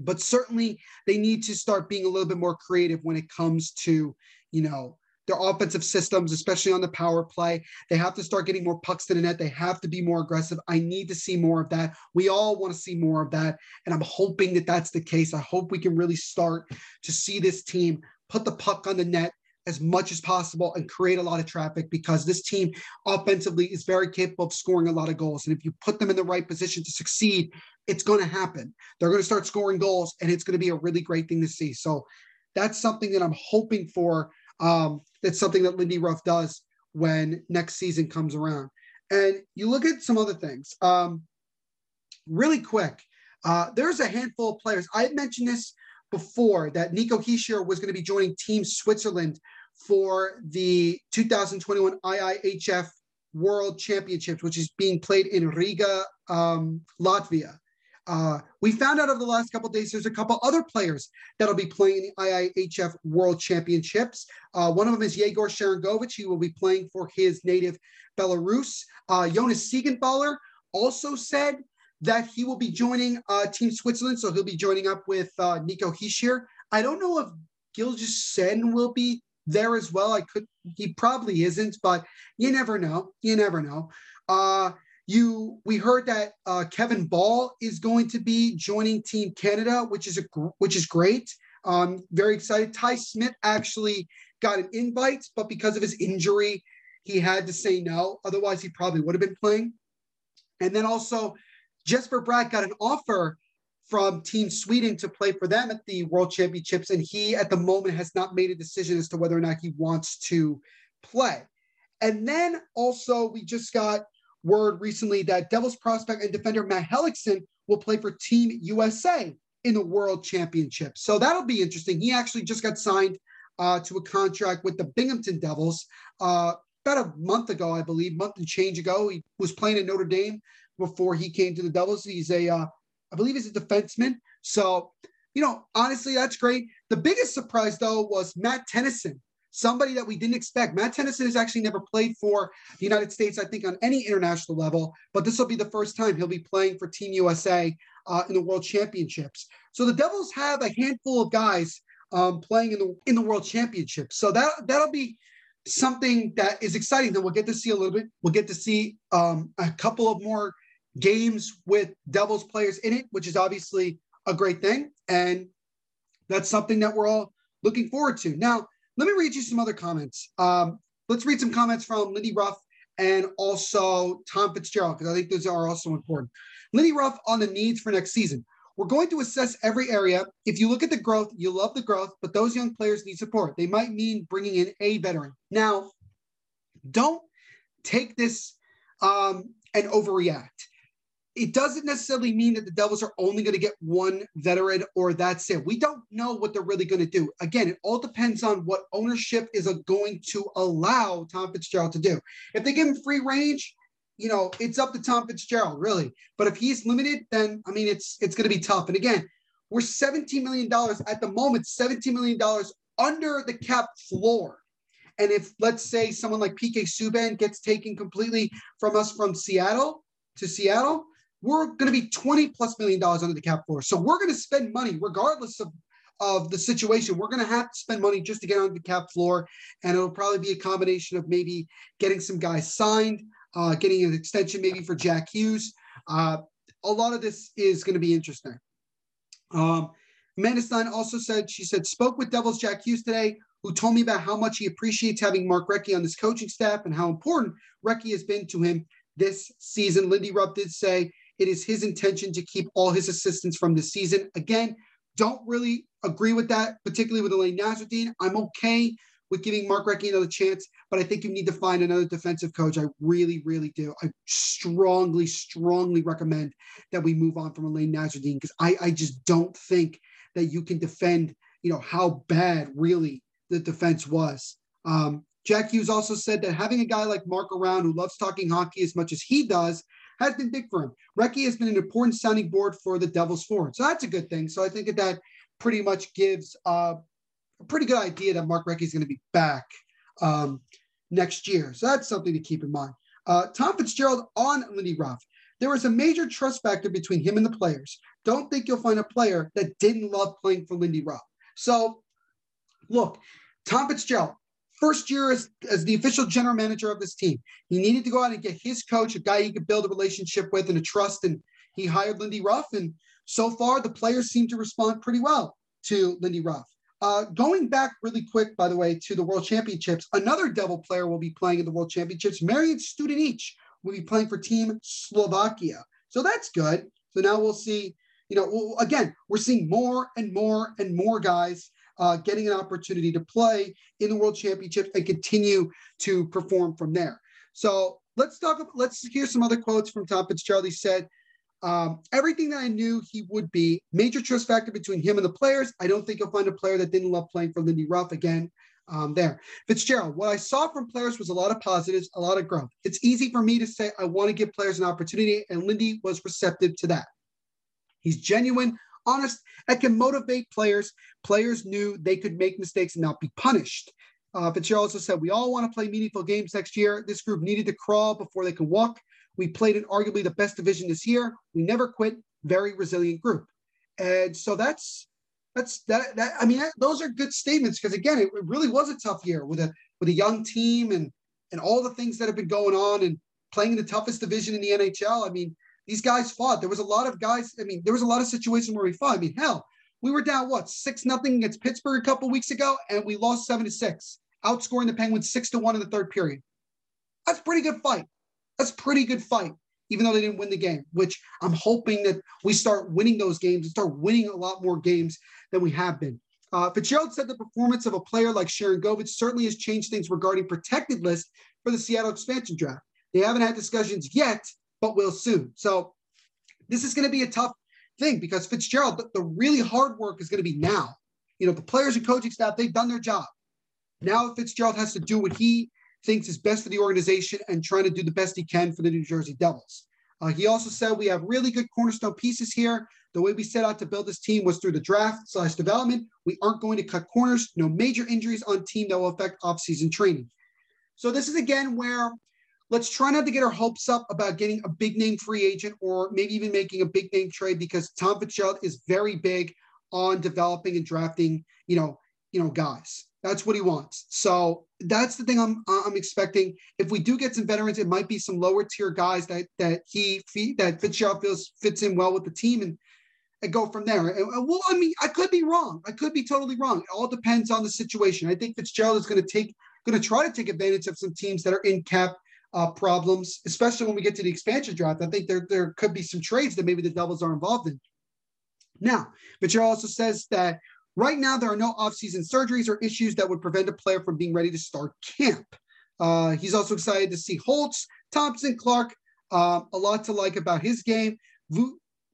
but certainly they need to start being a little bit more creative when it comes to you know their offensive systems especially on the power play. They have to start getting more pucks to the net. They have to be more aggressive. I need to see more of that. We all want to see more of that and i'm hoping that that's the case. I hope we can really start to see this team put the puck on the net as much as possible and create a lot of traffic because this team offensively is very capable of scoring a lot of goals. And if you put them in the right position to succeed, it's going to happen. They're going to start scoring goals and it's going to be a really great thing to see. So that's something that I'm hoping for. Um, that's something that Lindy Ruff does when next season comes around. And you look at some other things. Um, really quick, uh, there's a handful of players. I mentioned this before that Nico Hischier was going to be joining Team Switzerland for the 2021 IIHF World Championships, which is being played in Riga, um, Latvia. Uh, we found out over the last couple days there's a couple other players that'll be playing in the IIHF World Championships. Uh, one of them is Yegor Sharangovich. He will be playing for his native Belarus. Uh, Jonas Siegenthaler also said that he will be joining uh, Team Switzerland, so he'll be joining up with uh, Nico Hischier. I don't know if Gilles Senn will be there as well. I could, he probably isn't, but you never know. You never know. Uh, you, we heard that uh, Kevin Bahl is going to be joining Team Canada, which is a which is great. Um, very excited. Ty Smith actually got an invite, but because of his injury, he had to say no. Otherwise, he probably would have been playing. And then also, Jesper Bratt got an offer from Team Sweden to play for them at the World Championships, and he at the moment has not made a decision as to whether or not he wants to play. And then also, we just got word recently that Devils prospect and defender Matt Hellickson will play for Team USA in the World Championship. So that'll be interesting. He actually just got signed uh, to a contract with the Binghamton Devils uh, about a month ago, I believe, month and change ago. He was playing at Notre Dame before he came to the Devils. He's a, uh, I believe, he's a defenseman. So, you know, honestly, that's great. The biggest surprise though was Matt Tennyson somebody that we didn't expect. Matt Tennyson has actually never played for the United States, I think, on any international level, but this will be the first time he'll be playing for Team USA uh, in the World Championships. So the Devils have a handful of guys um, playing in the in the World Championships. So that that'll be something that is exciting. That we'll get to see a little bit. We'll get to see um, a couple of more games with Devils players in it, which is obviously a great thing, and that's something that we're all looking forward to. Now, let me read you some other comments. Um, let's read some comments from Lindy Ruff and also Tom Fitzgerald, because I think those are also important. Lindy Ruff on the needs for next season. We're going to assess every area. If you look at the growth, you love the growth, but those young players need support. They might mean bringing in a veteran. Now, don't take this um, and overreact it doesn't necessarily mean that the Devils are only going to get one veteran or that's it. We don't know what they're really going to do. Again, it all depends on what ownership is going to allow Tom Fitzgerald to do. If they give him free range, you know, it's up to Tom Fitzgerald, really. But if he's limited, then I mean, it's it's going to be tough. And again, we're $17 million at the moment, $17 million under the cap floor. And if let's say someone like PK Subban gets taken completely from us from Seattle to Seattle, we're going to be 20 plus million dollars under the cap floor. So we're going to spend money regardless of, of the situation. We're going to have to spend money just to get on the cap floor. And it'll probably be a combination of maybe getting some guys signed, uh, getting an extension maybe for Jack Hughes. Uh, a lot of this is going to be interesting. Um, Amanda Stein also said, she said, spoke with Devils Jack Hughes today, who told me about how much he appreciates having Mark Recchi on this coaching staff and how important Recchi has been to him this season. Lindy Ruff did say it is his intention to keep all his assistants from the season. Again, don't really agree with that, particularly with Alain Nasreddine. I'm okay with giving Mark Recchi another chance, but I think you need to find another defensive coach. I really, really do. I strongly, strongly recommend that we move on from Alain Nasreddine because I, I just don't think that you can defend, you know, how bad really the defense was. Um, Jack Hughes also said that having a guy like Mark around who loves talking hockey as much as he does has been big for him. Recchi has been an important sounding board for the Devils forward. So that's a good thing. So I think that that pretty much gives uh, a pretty good idea that Mark Recchi is going to be back um, next year. So that's something to keep in mind. Uh, Tom Fitzgerald on Lindy Ruff. There was a major trust factor between him and the players. Don't think you'll find a player that didn't love playing for Lindy Ruff. So, look, Tom Fitzgerald, first year as, as the official general manager of this team. He needed to go out and get his coach, a guy he could build a relationship with and a trust. And he hired Lindy Ruff. And so far, the players seem to respond pretty well to Lindy Ruff. Uh, going back really quick, by the way, to the World Championships, another Devil player will be playing in the World Championships. Marian Studenic will be playing for Team Slovakia. So that's good. So now we'll see, you know, again, we're seeing more and more and more guys uh, getting an opportunity to play in the World Championships and continue to perform from there. So let's talk. Let's hear some other quotes from Tom Fitzgerald. He said, um, "Everything that I knew he would be. Major trust factor between him and the players. I don't think you'll find a player that didn't love playing for Lindy Ruff again." Um, there, Fitzgerald. What I saw from players was a lot of positives, a lot of growth. It's easy for me to say I want to give players an opportunity, and Lindy was receptive to that. He's genuine, honest, and can motivate players. Players knew they could make mistakes and not be punished. Uh, Fitzgerald also said, We all want to play meaningful games next year. This group needed to crawl before they can walk. We played in arguably the best division this year. We never quit. Very resilient group. And so that's that's that, that I mean that, those are good statements because again it, it, really was a tough year with a with a young team and and all the things that have been going on and playing in the toughest division in the NHL. I mean these guys fought. There was a lot of guys. I mean there was a lot of situations where we fought. I mean hell we were down what six nothing against Pittsburgh a couple weeks ago, and we lost seven to six, outscoring the Penguins six to one in the third period. That's pretty good fight. That's pretty good fight, even though they didn't win the game. Which I'm hoping that we start winning those games and start winning a lot more games than we have been. Uh, Fitzgerald said the performance of a player like Sharangovich certainly has changed things regarding protected list for the Seattle expansion draft. They haven't had discussions yet, but will soon. So this is going to be a tough thing because Fitzgerald, the, the really hard work is going to be now. You know, the players and coaching staff, they've done their job. Now Fitzgerald has to do what he thinks is best for the organization and trying to do the best he can for the New Jersey Devils. Uh, he also said we have really good cornerstone pieces here. The way we set out to build this team was through the draft slash development. We aren't going to cut corners. No major injuries on team that will affect offseason training. So this is again where let's try not to get our hopes up about getting a big name free agent or maybe even making a big name trade because Tom Fitzgerald is very big on developing and drafting, you know, you know, guys. That's what he wants. So that's the thing I'm I'm expecting. If we do get some veterans, it might be some lower tier guys that that he that Fitzgerald feels fits in well with the team and, and go from there. And, well, I mean, I could be wrong. I could be totally wrong. It all depends on the situation. I think Fitzgerald is going to take going to try to take advantage of some teams that are in cap uh, problems, especially when we get to the expansion draft. I think there, there could be some trades that maybe the Devils are involved in. Now, Mitchell also says that right now there are no offseason surgeries or issues that would prevent a player from being ready to start camp. Uh, he's also excited to see Holtz, Thompson, Clarke. Uh, a lot to like about his game.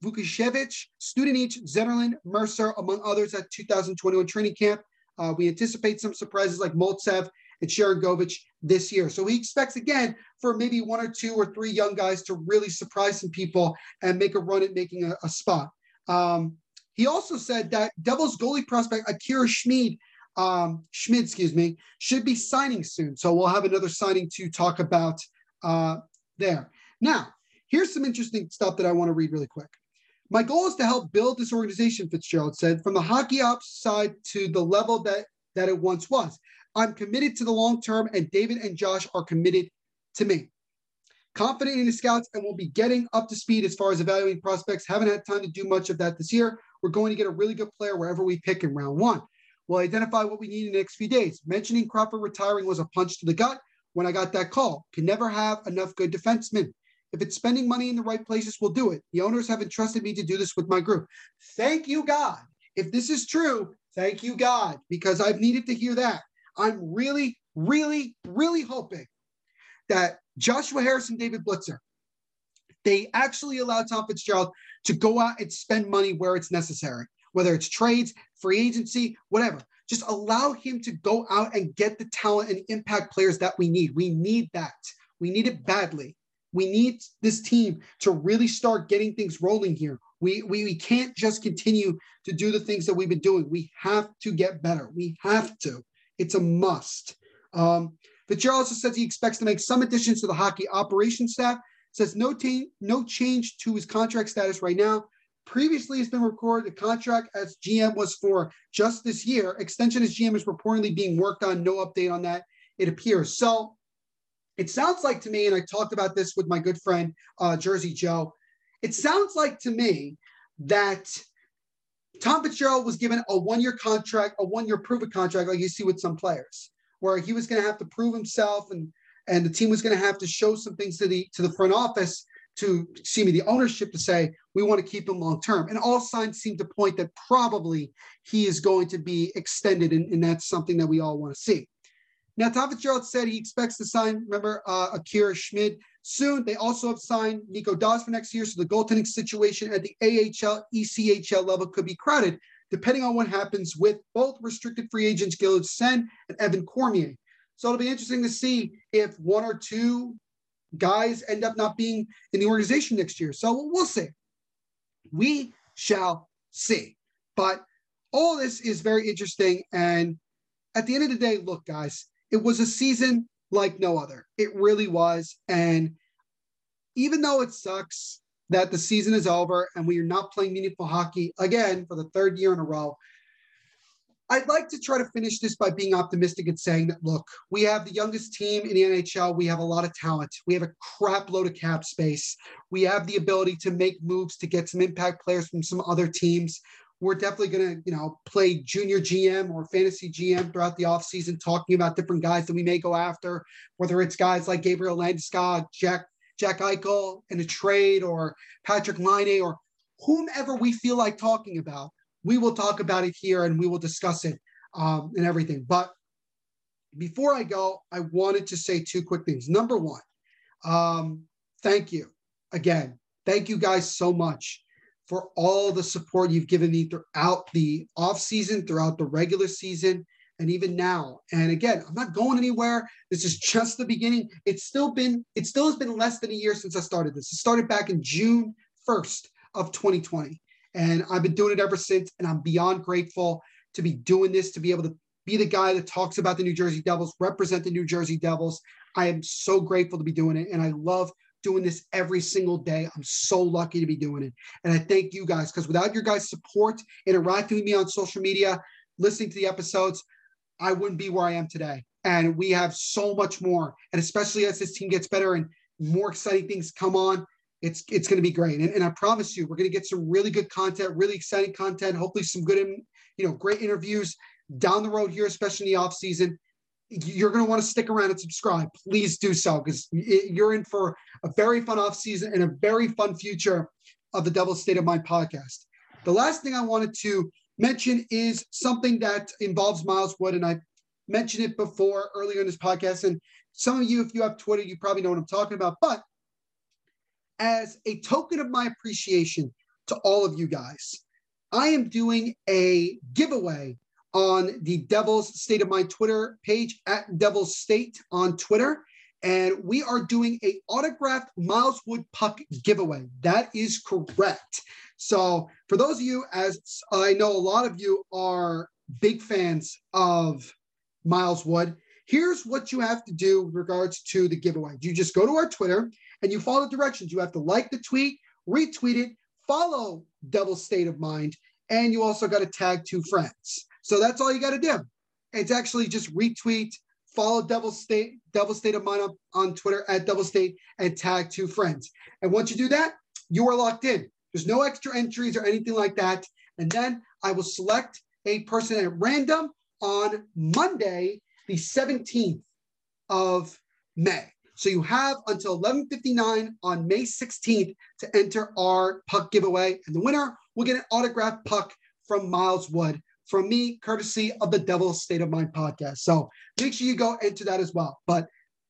Vukojevic, Studenic, Zetterlund, Mercer, among others at 2021 training camp. Uh, we anticipate some surprises like Maltsev and Sharangovich this year. So he expects again for maybe one or two or three young guys to really surprise some people and make a run at making a, a spot. Um, he also said that Devils goalie prospect Akira Schmid, um, Schmid, excuse me, should be signing soon. So we'll have another signing to talk about uh, there. Now, here's some interesting stuff that I want to read really quick. My goal is to help build this organization, Fitzgerald said, from the hockey ops side to the level that that it once was. I'm committed to the long term, and David and Josh are committed to me. Confident in the scouts, and we'll be getting up to speed as far as evaluating prospects. Haven't had time to do much of that this year. We're going to get a really good player wherever we pick in round one. We'll identify what we need in the next few days. Mentioning Crawford retiring was a punch to the gut when I got that call. Can never have enough good defensemen. If it's spending money in the right places, we'll do it. The owners have entrusted me to do this with my group. Thank you, God. If this is true, thank you, God, because I've needed to hear that. I'm really, really, really hoping that Joshua Harrison, David Blitzer, they actually allow Tom Fitzgerald to go out and spend money where it's necessary, whether it's trades, free agency, whatever. Just allow him to go out and get the talent and impact players that we need. We need that. We need it badly. We need this team to really start getting things rolling here. We, we, we can't just continue to do the things that we've been doing. We have to get better. We have to. It's a must. Um, Fitzgerald also says he expects to make some additions to the hockey operations staff. Says no, t- no change to his contract status right now. Previously, it's been recorded the contract as GM was for just this year. Extension as GM is reportedly being worked on. No update on that, it appears. So it sounds like to me, and I talked about this with my good friend uh, Jersey Joe. It sounds like to me that Tom Fitzgerald was given a one-year contract, a one-year proven contract, like you see with some players, where he was going to have to prove himself, and and the team was going to have to show some things to the to the front office to see me the ownership to say we want to keep him long term. And all signs seem to point that probably he is going to be extended, and, and that's something that we all want to see. Now, Tom Fitzgerald said he expects to sign, remember, uh, Akira Schmid soon. They also have signed Nico Daws for next year. So the goaltending situation at the AHL, ECHL level could be crowded, depending on what happens with both restricted free agents, Gilles Senn and Evan Cormier. So it'll be interesting to see if one or two guys end up not being in the organization next year. So we'll see. We shall see. But all this is very interesting. And at the end of the day, look, guys, it was a season like no other. It really was. And even though it sucks that the season is over and we are not playing meaningful hockey again for the third year in a row, I'd like to try to finish this by being optimistic and saying that, look, we have the youngest team in the NHL. We have a lot of talent. We have a crap load of cap space. We have the ability to make moves to get some impact players from some other teams we're definitely going to, you know, play junior GM or fantasy GM throughout the offseason, talking about different guys that we may go after, whether it's guys like Gabriel Landeskog, Jack Jack Eichel in a trade, or Patrick Laine, or whomever we feel like talking about. We will talk about it here and we will discuss it um, and everything. But before I go, I wanted to say two quick things. Number one, um, thank you again. Thank you guys so much for all the support you've given me throughout the off season, throughout the regular season, and even now. And again, I'm not going anywhere. This is just the beginning. It's still been, it still has been less than a year since I started this. It started back in June 1st of 2020. And I've been doing it ever since. And I'm beyond grateful to be doing this, to be able to be the guy that talks about the New Jersey Devils, represent the New Jersey Devils. I am so grateful to be doing it. And I love doing this every single day. I'm so lucky to be doing it. And I thank you guys because without your guys' support, interacting with me on social media, listening to the episodes, I wouldn't be where I am today. And we have so much more. And especially as this team gets better and more exciting things come on, it's it's going to be great. And, and I promise you, we're going to get some really good content, really exciting content, hopefully some good, you know, great interviews down the road here, especially in the off season you're going to want to stick around and subscribe. Please do so because you're in for a very fun off season and a very fun future of the Devil State of Mind podcast. The last thing I wanted to mention is something that involves Miles Wood, and I mentioned it before earlier in this podcast. And some of you, if you have Twitter, you probably know what I'm talking about. But as a token of my appreciation to all of you guys, I am doing a giveaway on the Devil's State of Mind Twitter page at Devil's State on Twitter. And we are doing a autographed Miles Wood puck giveaway. That is correct. So for those of you, as I know a lot of you are big fans of Miles Wood, here's what you have to do with regards to the giveaway. You just go to our Twitter and you follow the directions. You have to like the tweet, retweet it, follow Devil's State of Mind, and you also got to tag two friends. So that's all you got to do. It's actually just retweet, follow Devil State, Devil State of Mind on, on Twitter at Devil State, and tag two friends. And once you do that, you are locked in. There's no extra entries or anything like that. And then I will select a person at random on Monday, the 17th of May. So you have until 11:59 on May 16th to enter our puck giveaway, and the winner will get an autographed puck from Miles Wood from me, courtesy of the Devil's State of Mind podcast. So make sure you go into that as well. But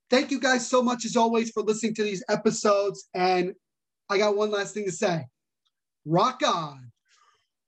thank you guys so much, as always, for listening to these episodes. And I got one last thing to say rock on.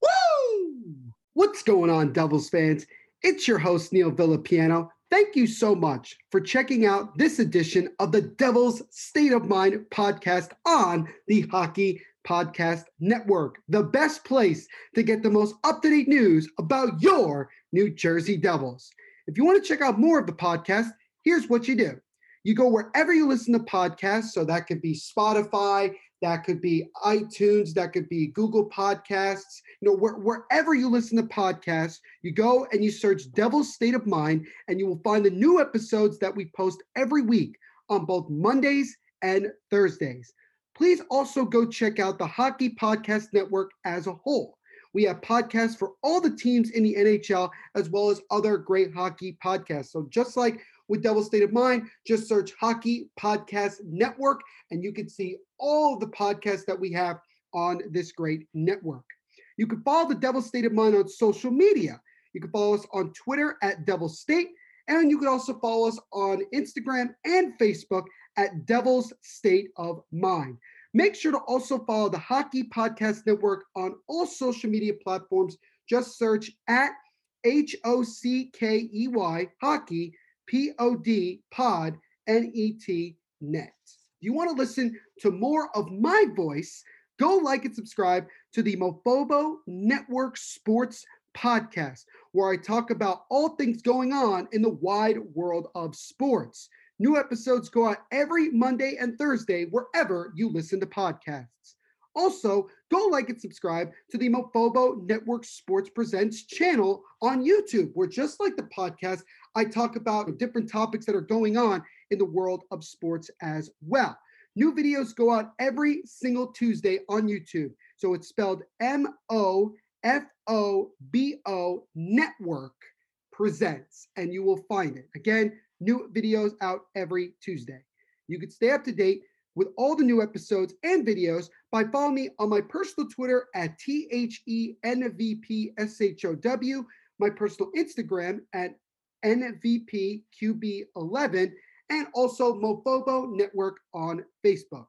Woo! What's going on, Devils fans? It's your host, Neil Villapiano. Thank you so much for checking out this edition of the Devil's State of Mind podcast on the Hockey Podcast Network, the best place to get the most up to date news about your New Jersey Devils. If you want to check out more of the podcast, here's what you do you go wherever you listen to podcasts. So that could be Spotify, that could be iTunes, that could be Google Podcasts. You know, where, wherever you listen to podcasts, you go and you search Devil's State of Mind, and you will find the new episodes that we post every week on both Mondays and Thursdays. Please also go check out the Hockey Podcast Network as a whole. We have podcasts for all the teams in the NHL, as well as other great hockey podcasts. So just like with Devil State of Mind, just search Hockey Podcast Network and you can see all the podcasts that we have on this great network. You can follow the Devil State of Mind on social media. You can follow us on Twitter at Devil State, and you can also follow us on Instagram and Facebook at Devil's State of Mind. Make sure to also follow the Hockey Podcast Network on all social media platforms. Just search at H O C K E Y Hockey P O D Pod N E T Net. If you want to listen to more of my voice, go like and subscribe to the Mofobo Network Sports Podcast, where I talk about all things going on in the wide world of sports. New episodes go out every Monday and Thursday, wherever you listen to podcasts. Also, go like and subscribe to the Mofobo Network Sports Presents channel on YouTube, where just like the podcast, I talk about different topics that are going on in the world of sports as well. New videos go out every single Tuesday on YouTube. So it's spelled M O F O B O Network Presents, and you will find it. Again, new videos out every Tuesday. You can stay up to date with all the new episodes and videos by following me on my personal Twitter at T H E N V P S H O W, my personal Instagram at NVPQB11, and also Mofobo Network on Facebook.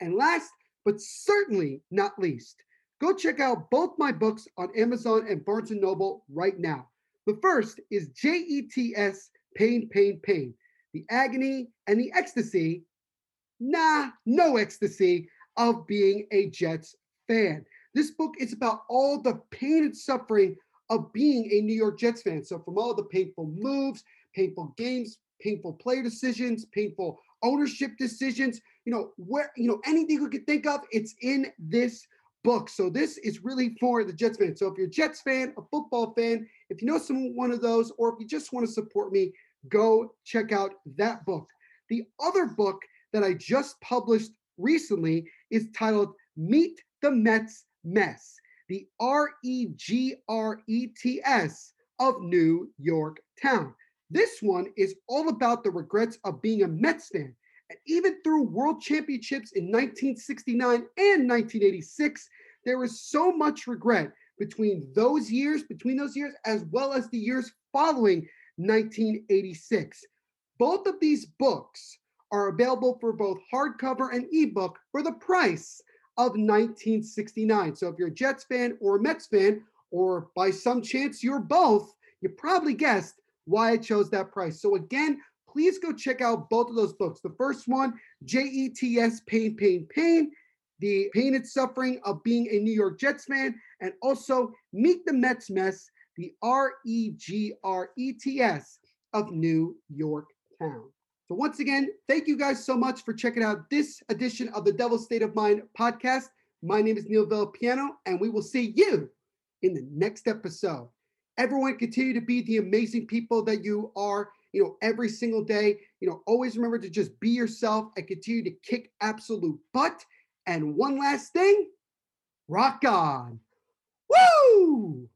And last but certainly not least, go check out both my books on Amazon and Barnes & Noble right now. The first is JETS Pain, Pain, Pain, the agony and the ecstasy, nah, no ecstasy, of being a Jets fan. This book is about all the pain and suffering of being a New York Jets fan. So, from all the painful moves, painful games, painful player decisions, painful ownership decisions, you know, where, you know, anything you could think of, it's in this book. So this is really for the Jets fan. So if you're a Jets fan, a football fan, if you know someone one of those, or if you just want to support me, go check out that book. The other book that I just published recently is titled Meet the Mets Mess, the R E G R E T S of New York Town. This one is all about the regrets of being a Mets fan. And even through world championships in 1969 and 1986, there was so much regret between those years, between those years, as well as the years following 1986. Both of these books are available for both hardcover and ebook for the price of 1969. So if you're a Jets fan or a Mets fan, or by some chance you're both, you probably guessed why I chose that price. So again, please go check out both of those books. The first one, JETS Pain, Pain, Pain, the pain and suffering of being a New York Jets fan, and also Meet the Mets Mess, the R E G R E T S of New York Town. So, once again, thank you guys so much for checking out this edition of the Devil State of Mind podcast. My name is Neil Villapiano, and we will see you in the next episode. Everyone, continue to be the amazing people that you are, you know, every single day. You know, always remember to just be yourself and continue to kick absolute butt. And one last thing rock on. Woo!